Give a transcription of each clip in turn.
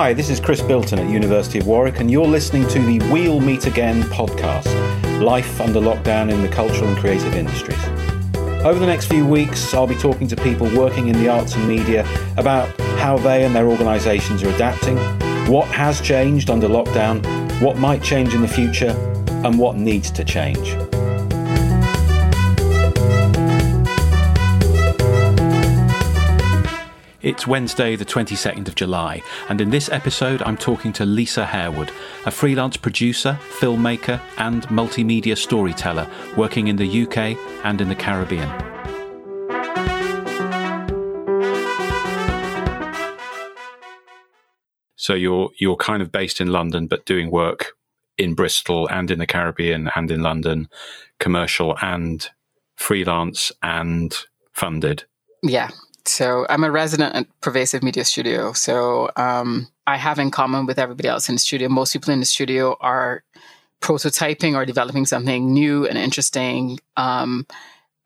Hi, this is Chris Bilton at University of Warwick, and you're listening to the We'll Meet Again podcast Life under Lockdown in the Cultural and Creative Industries. Over the next few weeks, I'll be talking to people working in the arts and media about how they and their organisations are adapting, what has changed under lockdown, what might change in the future, and what needs to change. It's Wednesday, the 22nd of July, and in this episode, I'm talking to Lisa Harewood, a freelance producer, filmmaker, and multimedia storyteller working in the UK and in the Caribbean. So you're you're kind of based in London, but doing work in Bristol and in the Caribbean and in London, commercial and freelance and funded. Yeah, so I'm a resident at Pervasive Media Studio. So um, I have in common with everybody else in the studio. Most people in the studio are prototyping or developing something new and interesting, um,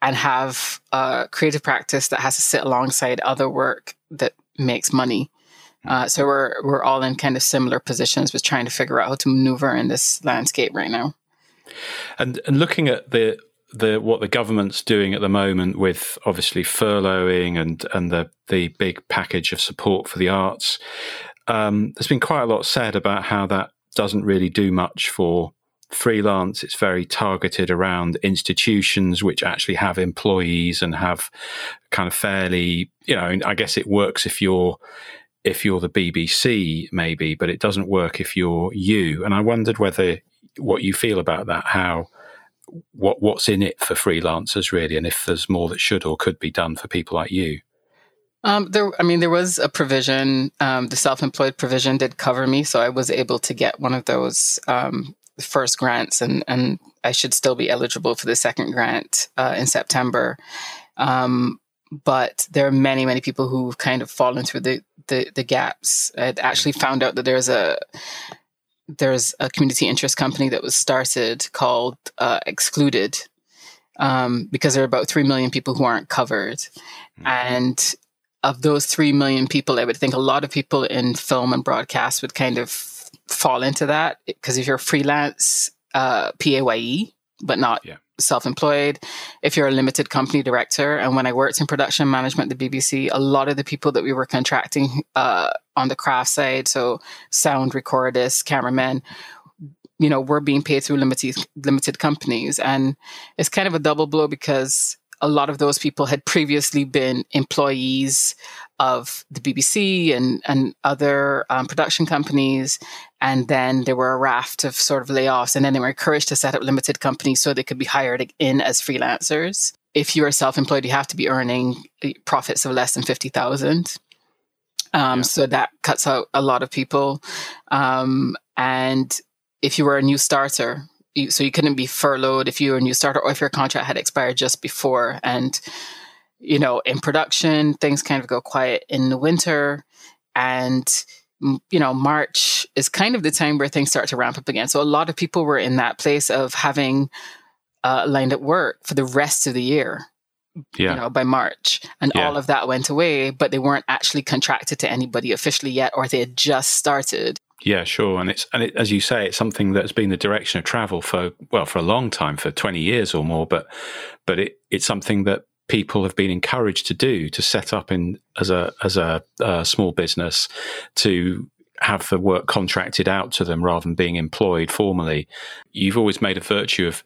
and have a creative practice that has to sit alongside other work that makes money. Uh, so we're we're all in kind of similar positions with trying to figure out how to maneuver in this landscape right now. And and looking at the the what the government's doing at the moment with obviously furloughing and and the the big package of support for the arts. Um, there's been quite a lot said about how that doesn't really do much for freelance. It's very targeted around institutions which actually have employees and have kind of fairly, you know, I guess it works if you're if you're the BBC maybe, but it doesn't work if you're you. And I wondered whether what you feel about that, how what what's in it for freelancers really, and if there's more that should or could be done for people like you. Um, there, I mean, there was a provision. Um, the self-employed provision did cover me, so I was able to get one of those um, first grants, and and I should still be eligible for the second grant uh, in September. Um, but there are many, many people who've kind of fallen through the the, the gaps. I actually found out that there's a there's a community interest company that was started called uh, Excluded um, because there are about 3 million people who aren't covered. Mm-hmm. And of those 3 million people, I would think a lot of people in film and broadcast would kind of fall into that because if you're freelance, uh, PAYE, but not yeah self employed, if you're a limited company director. And when I worked in production management at the BBC, a lot of the people that we were contracting uh, on the craft side, so sound recordists, cameramen, you know, were being paid through limited limited companies. And it's kind of a double blow because a lot of those people had previously been employees of the BBC and, and other um, production companies. And then there were a raft of sort of layoffs. And then they were encouraged to set up limited companies so they could be hired in as freelancers. If you are self employed, you have to be earning uh, profits of less than 50,000. Um, yeah. So that cuts out a lot of people. Um, and if you were a new starter, you, so you couldn't be furloughed if you were a new starter or if your contract had expired just before. And, you know, in production, things kind of go quiet in the winter. And, you know, March is kind of the time where things start to ramp up again. So a lot of people were in that place of having uh, lined up work for the rest of the year. Yeah. You know, by March, and yeah. all of that went away, but they weren't actually contracted to anybody officially yet, or they had just started. Yeah, sure, and it's and it, as you say, it's something that's been the direction of travel for well for a long time, for twenty years or more. But but it, it's something that people have been encouraged to do to set up in as a as a, a small business to have the work contracted out to them rather than being employed formally. You've always made a virtue of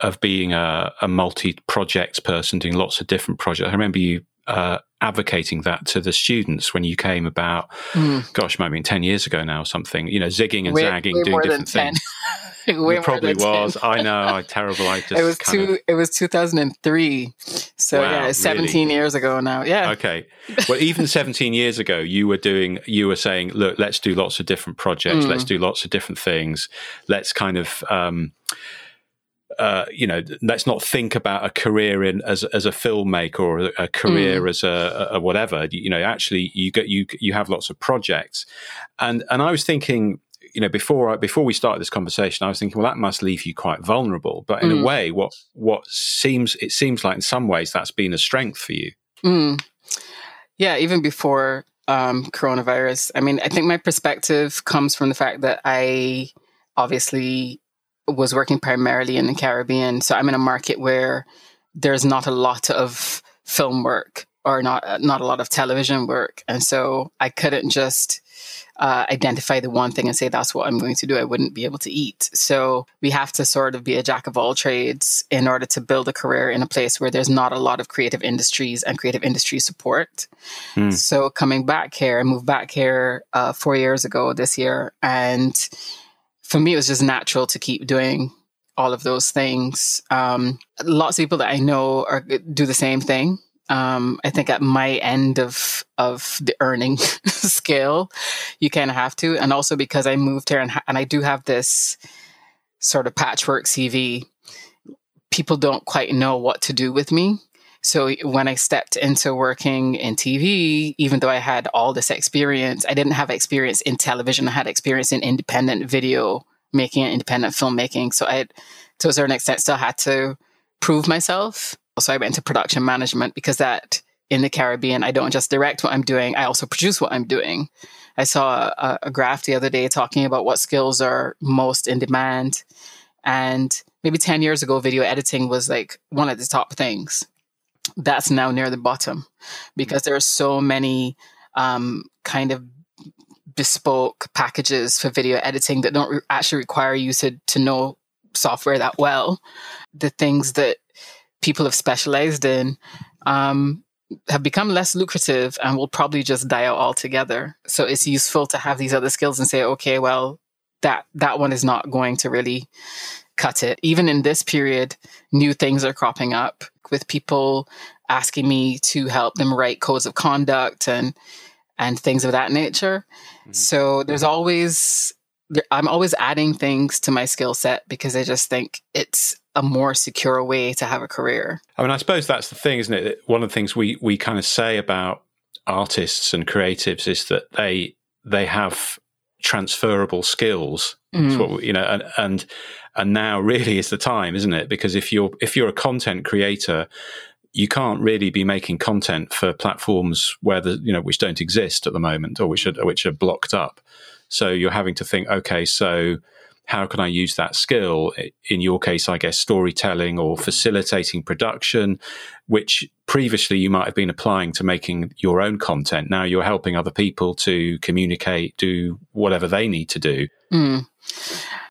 of being a, a multi project person doing lots of different projects. I remember you uh, advocating that to the students when you came about, mm. gosh, might be 10 years ago now or something, you know, zigging and way, zagging, way doing different things. it probably was. I know. I terrible. I just. It was two. Of... It was two thousand and three. So wow, yeah, seventeen really? years ago now. Yeah. Okay. Well, even seventeen years ago, you were doing. You were saying, "Look, let's do lots of different projects. Mm. Let's do lots of different things. Let's kind of." Um, uh, you know, let's not think about a career in as as a filmmaker or a, a career mm. as a, a, whatever. You know, actually, you get you you have lots of projects, and and I was thinking, you know, before I, before we started this conversation, I was thinking, well, that must leave you quite vulnerable. But in mm. a way, what what seems it seems like in some ways that's been a strength for you. Mm. Yeah, even before um, coronavirus. I mean, I think my perspective comes from the fact that I obviously was working primarily in the Caribbean. So I'm in a market where there's not a lot of film work or not not a lot of television work, and so I couldn't just uh, identify the one thing and say that's what I'm going to do. I wouldn't be able to eat. So we have to sort of be a jack of all trades in order to build a career in a place where there's not a lot of creative industries and creative industry support. Mm. So coming back here, I moved back here uh, four years ago this year, and for me, it was just natural to keep doing all of those things. Um, lots of people that I know are do the same thing. Um, I think at my end of of the earning scale, you kind of have to, and also because I moved here and ha- and I do have this sort of patchwork CV. People don't quite know what to do with me. So when I stepped into working in TV, even though I had all this experience, I didn't have experience in television. I had experience in independent video making and independent filmmaking. So I, to a certain extent, still had to prove myself. So I went into production management because that in the Caribbean, I don't just direct what I'm doing, I also produce what I'm doing. I saw a, a graph the other day talking about what skills are most in demand. And maybe 10 years ago, video editing was like one of the top things that's now near the bottom because there are so many um, kind of bespoke packages for video editing that don't re- actually require you to, to know software that well. The things that people have specialized in um, have become less lucrative and will probably just die out altogether. So it's useful to have these other skills and say, okay, well, that that one is not going to really cut it. Even in this period, new things are cropping up with people asking me to help them write codes of conduct and and things of that nature. Mm-hmm. So there's always I'm always adding things to my skill set because I just think it's a more secure way to have a career. I mean, I suppose that's the thing, isn't it? One of the things we we kind of say about artists and creatives is that they they have transferable skills. Mm. What, you know, and, and and now really is the time, isn't it? Because if you're if you're a content creator, you can't really be making content for platforms where the you know which don't exist at the moment or which are which are blocked up. So you're having to think, okay, so how can I use that skill? In your case, I guess storytelling or facilitating production, which previously you might have been applying to making your own content. Now you're helping other people to communicate, do whatever they need to do. Mm.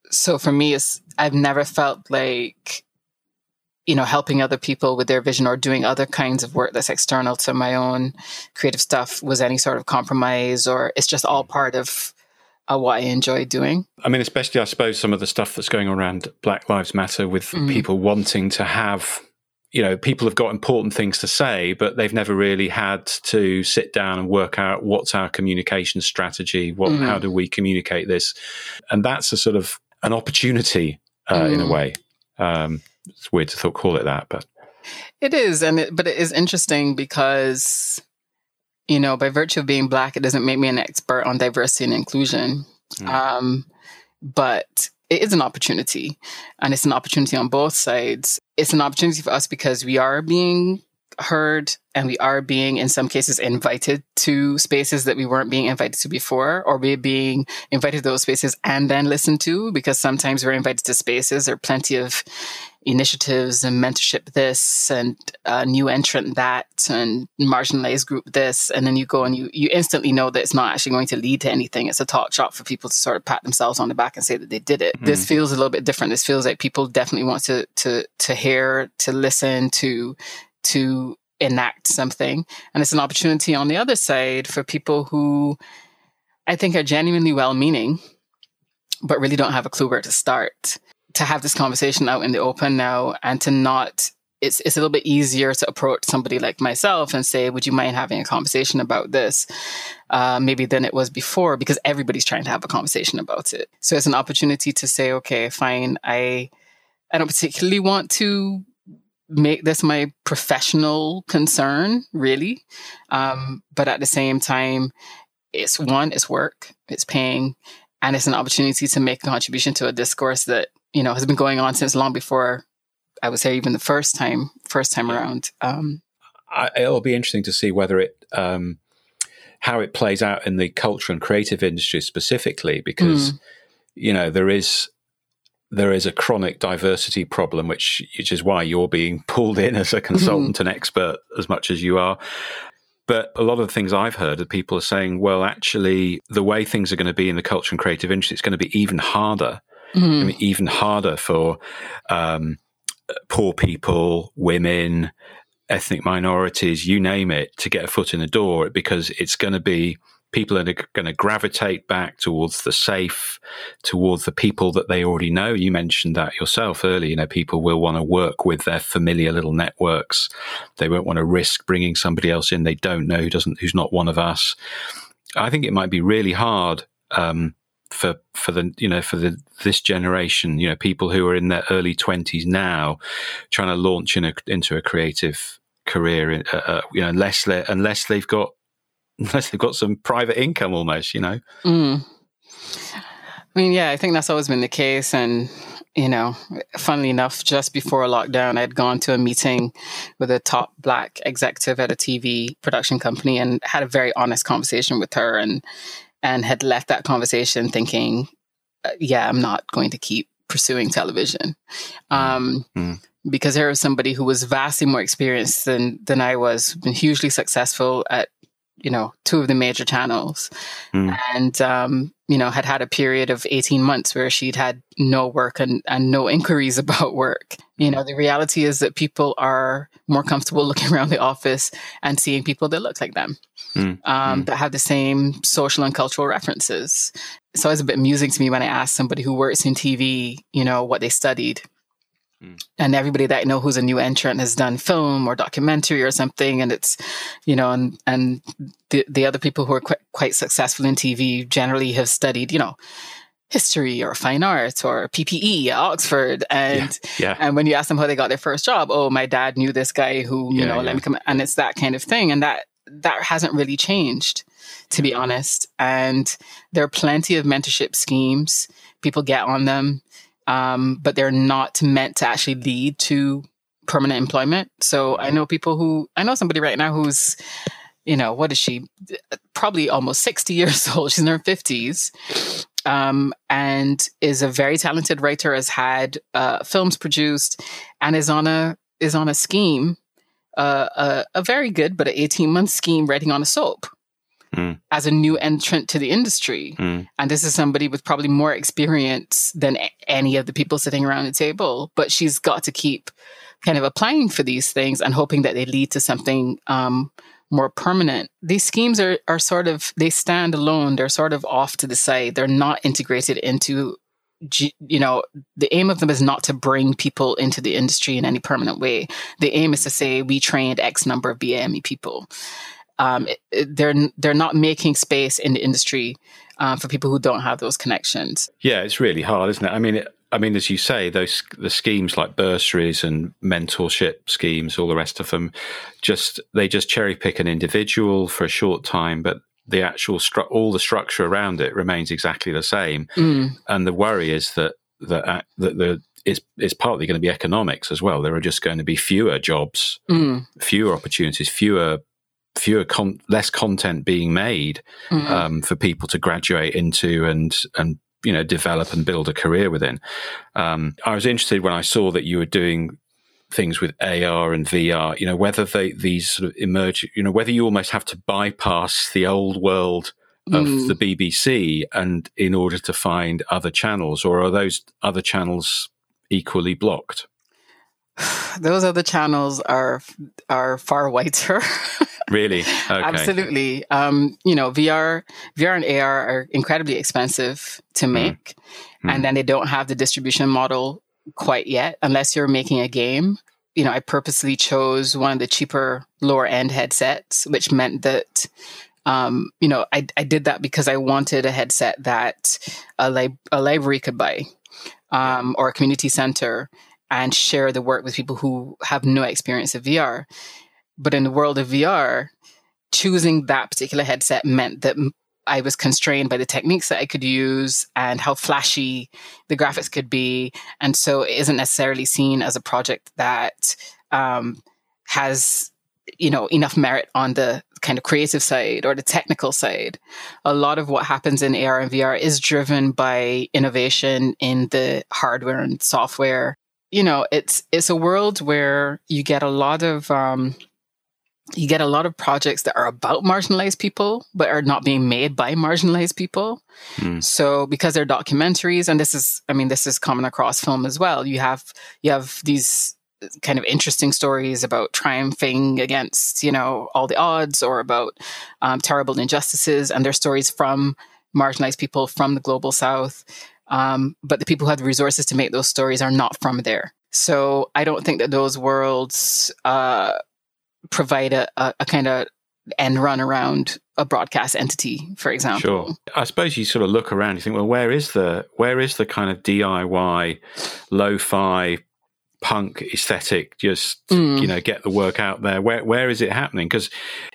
So for me, it's, I've never felt like, you know, helping other people with their vision or doing other kinds of work that's external to my own creative stuff was any sort of compromise or it's just all part of uh, what I enjoy doing. I mean, especially, I suppose, some of the stuff that's going on around Black Lives Matter with mm. people wanting to have, you know, people have got important things to say, but they've never really had to sit down and work out what's our communication strategy, what, mm. how do we communicate this, and that's a sort of an opportunity uh, mm. in a mm. way. Um, it's weird to call it that, but it is, and it, but it is interesting because you know, by virtue of being black, it doesn't make me an expert on diversity and inclusion. Mm. Um, but it is an opportunity, and it's an opportunity on both sides. It's an opportunity for us because we are being heard and we are being in some cases invited to spaces that we weren't being invited to before or we're being invited to those spaces and then listened to because sometimes we're invited to spaces. There are plenty of initiatives and mentorship this and a new entrant that and marginalized group this and then you go and you you instantly know that it's not actually going to lead to anything. It's a talk shop for people to sort of pat themselves on the back and say that they did it. Mm-hmm. this feels a little bit different. This feels like people definitely want to to to hear to listen to to enact something. And it's an opportunity on the other side for people who I think are genuinely well meaning, but really don't have a clue where to start. To have this conversation out in the open now and to not it's it's a little bit easier to approach somebody like myself and say, "Would you mind having a conversation about this?" Uh, maybe than it was before because everybody's trying to have a conversation about it. So it's an opportunity to say, "Okay, fine. I I don't particularly want to make this my professional concern, really. Um, but at the same time, it's one, it's work, it's paying, and it's an opportunity to make a contribution to a discourse that you know has been going on since long before I would say even the first time, first time around. Um, I, it'll be interesting to see whether it um, how it plays out in the culture and creative industry specifically, because mm. you know there is there is a chronic diversity problem, which which is why you're being pulled in as a consultant mm-hmm. and expert as much as you are. But a lot of the things I've heard that people are saying, well, actually, the way things are going to be in the culture and creative industry, it's going to be even harder. Mm. I mean, even harder for um, poor people, women, ethnic minorities, you name it, to get a foot in the door because it's going to be people are going to gravitate back towards the safe, towards the people that they already know. You mentioned that yourself earlier. You know, people will want to work with their familiar little networks. They won't want to risk bringing somebody else in they don't know who doesn't, who's not one of us. I think it might be really hard um, for for the you know for the this generation. You know, people who are in their early twenties now, trying to launch in a, into a creative career. Uh, uh, you know, unless unless they've got unless they've got some private income almost, you know? Mm. I mean, yeah, I think that's always been the case. And, you know, funnily enough, just before lockdown, I'd gone to a meeting with a top black executive at a TV production company and had a very honest conversation with her and, and had left that conversation thinking, uh, yeah, I'm not going to keep pursuing television. Um, mm. Because there was somebody who was vastly more experienced than, than I was, been hugely successful at you know, two of the major channels. Mm. And, um, you know, had had a period of 18 months where she'd had no work and, and no inquiries about work. You know, the reality is that people are more comfortable looking around the office and seeing people that look like them, mm. Um, mm. that have the same social and cultural references. So it's a bit amusing to me when I ask somebody who works in TV, you know, what they studied. Mm. And everybody that I know who's a new entrant has done film or documentary or something, and it's, you know, and and the the other people who are quite quite successful in TV generally have studied, you know, history or fine arts or PPE at Oxford, and yeah, yeah. and when you ask them how they got their first job, oh, my dad knew this guy who, you yeah, know, let me come, and it's that kind of thing, and that that hasn't really changed, to be honest. And there are plenty of mentorship schemes. People get on them um, but they're not meant to actually lead to permanent employment. So I know people who, I know somebody right now who's, you know, what is she? Probably almost 60 years old. She's in her 50s. Um, and is a very talented writer, has had uh, films produced, and is on a is on a scheme, uh, a, a very good but an 18 month scheme writing on a soap mm. as a new entrant to the industry. Mm. And this is somebody with probably more experience than any of the people sitting around the table. But she's got to keep kind of applying for these things and hoping that they lead to something um, more permanent. These schemes are, are sort of, they stand alone. They're sort of off to the side. They're not integrated into you know, the aim of them is not to bring people into the industry in any permanent way. The aim is to say we trained X number of BAME people um, it, they're they're not making space in the industry uh, for people who don't have those connections. Yeah, it's really hard, isn't it? I mean, it, I mean, as you say, those the schemes like bursaries and mentorship schemes, all the rest of them, just they just cherry pick an individual for a short time, but the actual stru- all the structure around it remains exactly the same. Mm. And the worry is that that uh, that the it's, it's partly going to be economics as well. There are just going to be fewer jobs, mm. fewer opportunities, fewer fewer con- less content being made mm-hmm. um, for people to graduate into and and you know develop and build a career within. Um, I was interested when I saw that you were doing things with AR and VR. You know whether they these sort of emerge. You know whether you almost have to bypass the old world of mm. the BBC and in order to find other channels, or are those other channels equally blocked? Those other channels are are far whiter. Really? Okay. Absolutely. Um, you know, VR, VR and AR are incredibly expensive to hmm. make, mm. and then they don't have the distribution model quite yet, unless you're making a game. You know, I purposely chose one of the cheaper, lower end headsets, which meant that um, you know, I, I did that because I wanted a headset that a, li- a library could buy um, or a community center and share the work with people who have no experience of VR. But in the world of VR, choosing that particular headset meant that I was constrained by the techniques that I could use and how flashy the graphics could be. And so it isn't necessarily seen as a project that um, has you know enough merit on the kind of creative side or the technical side. A lot of what happens in AR and VR is driven by innovation in the hardware and software. You know, it's it's a world where you get a lot of um, you get a lot of projects that are about marginalized people but are not being made by marginalized people mm. so because they're documentaries and this is i mean this is common across film as well you have you have these kind of interesting stories about triumphing against you know all the odds or about um, terrible injustices and they're stories from marginalized people from the global south um, but the people who have the resources to make those stories are not from there so i don't think that those worlds uh, provide a, a, a kind of end run around a broadcast entity, for example. Sure. I suppose you sort of look around, you think, well, where is the where is the kind of DIY, lo-fi, punk aesthetic? Just mm. you know, get the work out there. Where where is it happening? Because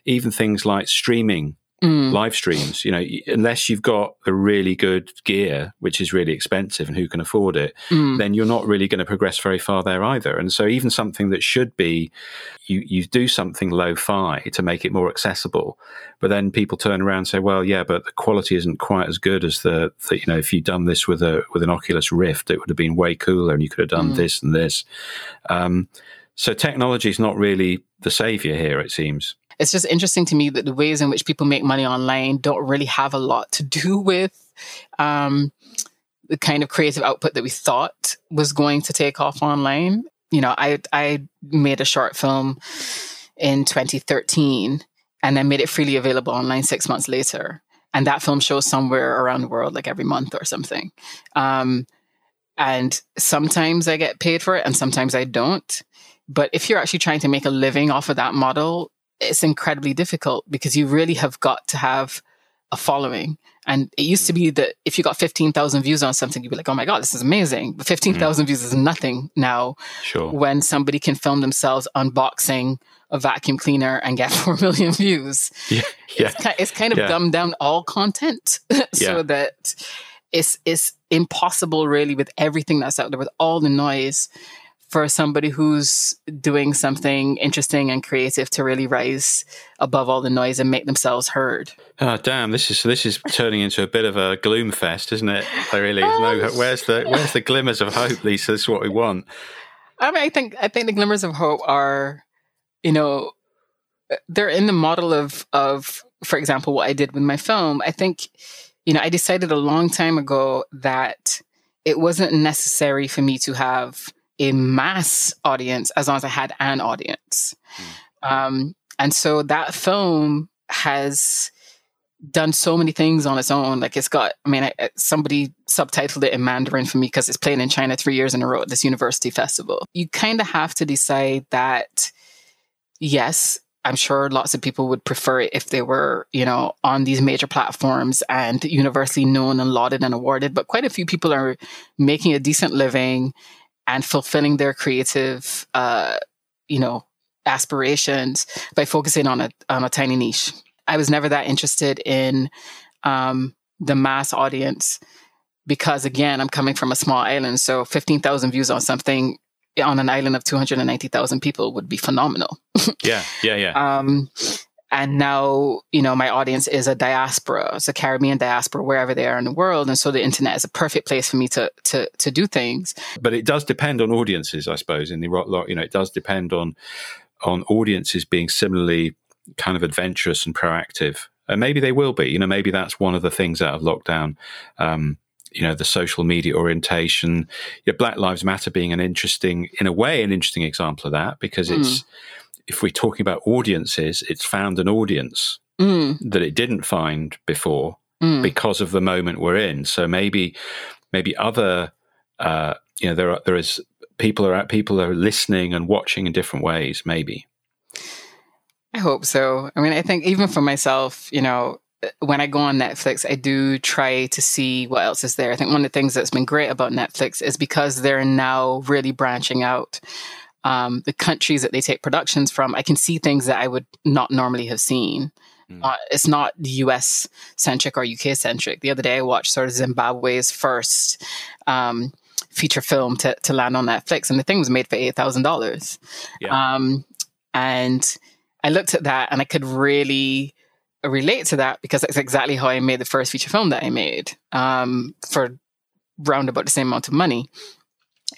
even things like streaming mm. live streams. You know, unless you've got a really good gear, which is really expensive and who can afford it, mm. then you're not really going to progress very far there either. And so even something that should be, you, you do something lo-fi to make it more accessible, but then people turn around and say, well, yeah, but the quality isn't quite as good as the, the you know, if you'd done this with a, with an Oculus Rift, it would have been way cooler and you could have done mm. this and this. Um, so technology is not really the savior here, it seems it's just interesting to me that the ways in which people make money online don't really have a lot to do with um, the kind of creative output that we thought was going to take off online. You know, I I made a short film in 2013 and then made it freely available online six months later. And that film shows somewhere around the world, like every month or something. Um, and sometimes I get paid for it and sometimes I don't. But if you're actually trying to make a living off of that model, it's incredibly difficult because you really have got to have a following. And it used to be that if you got 15,000 views on something, you'd be like, oh my God, this is amazing. But 15,000 mm. views is nothing now. Sure. When somebody can film themselves unboxing a vacuum cleaner and get 4 million views. Yeah. yeah. It's, kind, it's kind of yeah. dumbed down all content so yeah. that it's, it's impossible really with everything that's out there, with all the noise for somebody who's doing something interesting and creative to really rise above all the noise and make themselves heard. Oh damn! This is this is turning into a bit of a gloom fest, isn't it? Really, oh, no. Where's the where's the glimmers of hope, Lisa? This is what we want. I mean, I think I think the glimmers of hope are, you know, uh, they're in the model of of, for example, what I did with my film. I think, you know, I decided a long time ago that it wasn't necessary for me to have a mass audience as long as I had an audience. Mm. Um, and so that film has done so many things on its own. Like it's got, I mean, I, somebody subtitled it in Mandarin for me because it's playing in China three years in a row at this university festival. You kind of have to decide that, yes, I'm sure lots of people would prefer it if they were, you know, on these major platforms and universally known and lauded and awarded. But quite a few people are making a decent living and fulfilling their creative, uh, you know, aspirations by focusing on a on a tiny niche. I was never that interested in um, the mass audience because, again, I'm coming from a small island, so fifteen thousand views on something on an island of two hundred and ninety thousand people would be phenomenal. yeah, yeah, yeah. Um, and now you know my audience is a diaspora it's a caribbean diaspora wherever they are in the world. And so the internet is a perfect place for me to to to do things. But it does depend on audiences i suppose in the you know it does depend on on audiences being similarly kind of adventurous and proactive. And maybe they will be you know maybe that's one of the things out of lockdown um, you know the social media orientation. Yeah, black lives matter being an interesting in a way an interesting example of that because it's mm if we're talking about audiences, it's found an audience mm. that it didn't find before mm. because of the moment we're in. So maybe, maybe other, uh, you know, there are, there is people are people are listening and watching in different ways. Maybe. I hope so. I mean, I think even for myself, you know, when I go on Netflix, I do try to see what else is there. I think one of the things that's been great about Netflix is because they're now really branching out um, the countries that they take productions from, I can see things that I would not normally have seen. Mm. Uh, it's not US centric or UK centric. The other day, I watched sort of Zimbabwe's first um, feature film to, to land on Netflix, and the thing was made for eight thousand yeah. dollars. Um, and I looked at that and I could really relate to that because that's exactly how I made the first feature film that I made um, for round about the same amount of money.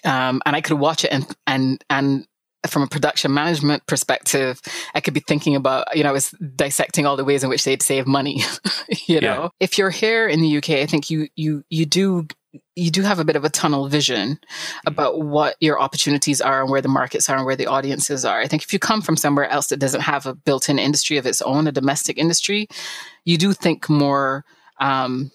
Um, and I could watch it and and and from a production management perspective, I could be thinking about, you know, I was dissecting all the ways in which they'd save money. you know, yeah. if you're here in the UK, I think you you you do you do have a bit of a tunnel vision about what your opportunities are and where the markets are and where the audiences are. I think if you come from somewhere else that doesn't have a built-in industry of its own, a domestic industry, you do think more um,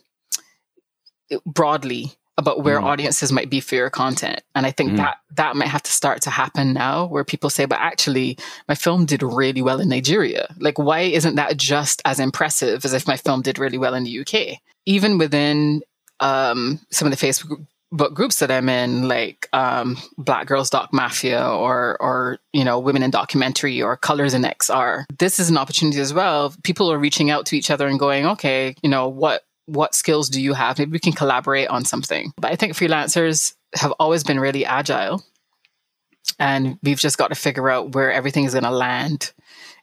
broadly about where mm. audiences might be for your content. And I think mm. that that might have to start to happen now where people say, but actually my film did really well in Nigeria. Like, why isn't that just as impressive as if my film did really well in the UK? Even within um, some of the Facebook groups that I'm in, like um, Black Girls Doc Mafia or or you know Women in Documentary or Colors in XR. This is an opportunity as well. People are reaching out to each other and going, okay, you know what what skills do you have? Maybe we can collaborate on something. But I think freelancers have always been really agile. And we've just got to figure out where everything is going to land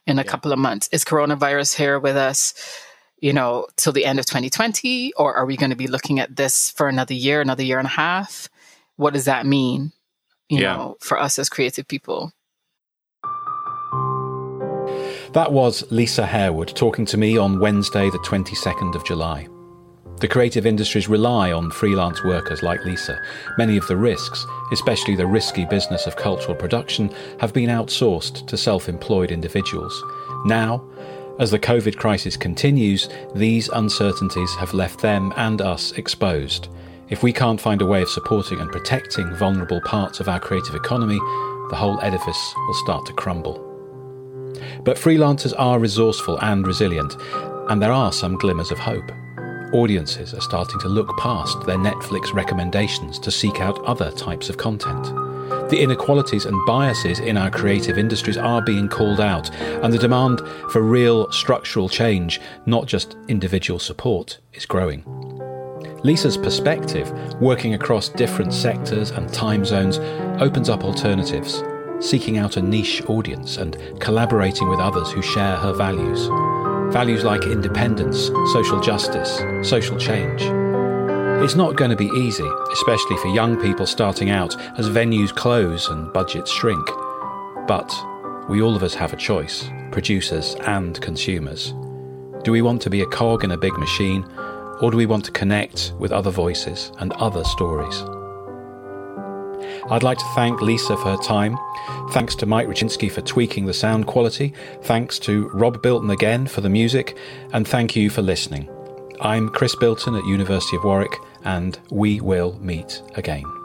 in a yeah. couple of months. Is coronavirus here with us, you know, till the end of 2020? Or are we going to be looking at this for another year, another year and a half? What does that mean, you yeah. know, for us as creative people? That was Lisa Harewood talking to me on Wednesday, the 22nd of July. The creative industries rely on freelance workers like Lisa. Many of the risks, especially the risky business of cultural production, have been outsourced to self employed individuals. Now, as the COVID crisis continues, these uncertainties have left them and us exposed. If we can't find a way of supporting and protecting vulnerable parts of our creative economy, the whole edifice will start to crumble. But freelancers are resourceful and resilient, and there are some glimmers of hope. Audiences are starting to look past their Netflix recommendations to seek out other types of content. The inequalities and biases in our creative industries are being called out, and the demand for real structural change, not just individual support, is growing. Lisa's perspective, working across different sectors and time zones, opens up alternatives, seeking out a niche audience and collaborating with others who share her values. Values like independence, social justice, social change. It's not going to be easy, especially for young people starting out as venues close and budgets shrink. But we all of us have a choice, producers and consumers. Do we want to be a cog in a big machine, or do we want to connect with other voices and other stories? I'd like to thank Lisa for her time. Thanks to Mike Rachynski for tweaking the sound quality. Thanks to Rob Bilton again for the music. And thank you for listening. I'm Chris Bilton at University of Warwick, and we will meet again.